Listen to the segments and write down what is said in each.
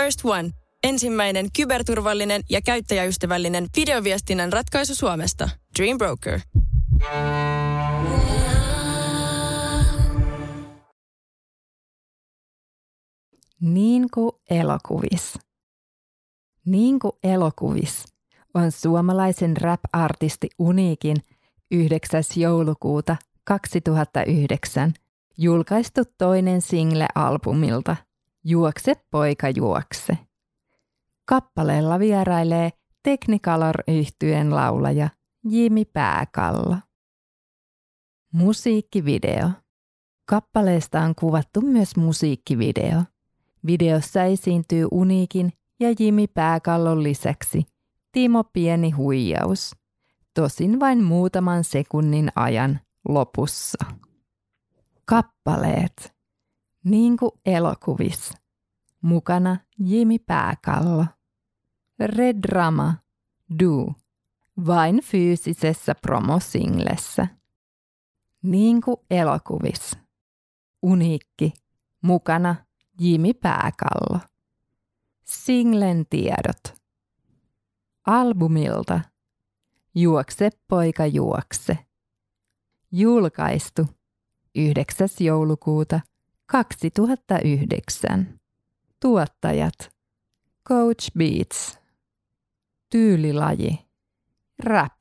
First One. Ensimmäinen kyberturvallinen ja käyttäjäystävällinen videoviestinnän ratkaisu Suomesta. Dream Broker. Niin kuin elokuvis. Niin kuin elokuvis on suomalaisen rap-artisti Uniikin 9. joulukuuta 2009 julkaistu toinen single-albumilta Juokse poika juokse. Kappaleella vierailee Technicolor yhtyen laulaja Jimi Pääkallo. Musiikkivideo. Kappaleesta on kuvattu myös musiikkivideo. Videossa esiintyy Uniikin ja Jimi Pääkallon lisäksi Timo Pieni Huijaus. Tosin vain muutaman sekunnin ajan lopussa. Kappaleet. Niin kuin elokuvis. Mukana Jimi Pääkallo. Red Drama. Du. Vain fyysisessä promosinglessä. Niin kuin elokuvis. Uniikki. Mukana Jimi Pääkallo. Singlen tiedot. Albumilta. Juokse poika juokse. Julkaistu 9. joulukuuta 2009. Tuottajat. Coach Beats. Tyylilaji. Rap.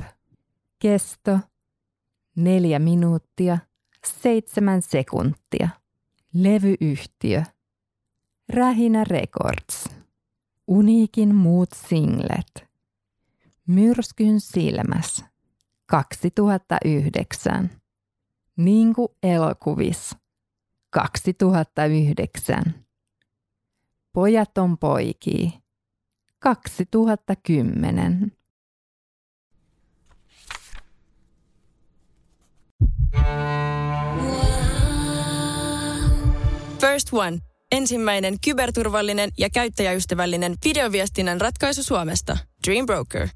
Kesto. 4 minuuttia 7 sekuntia. Levyyhtiö. Rähinä Records. Uniikin muut singlet. Myrskyn silmäs. 2009. Niinku elokuvis. 2009. Pojat on poikii. 2010. First One. Ensimmäinen kyberturvallinen ja käyttäjäystävällinen videoviestinnän ratkaisu Suomesta. Dream Broker.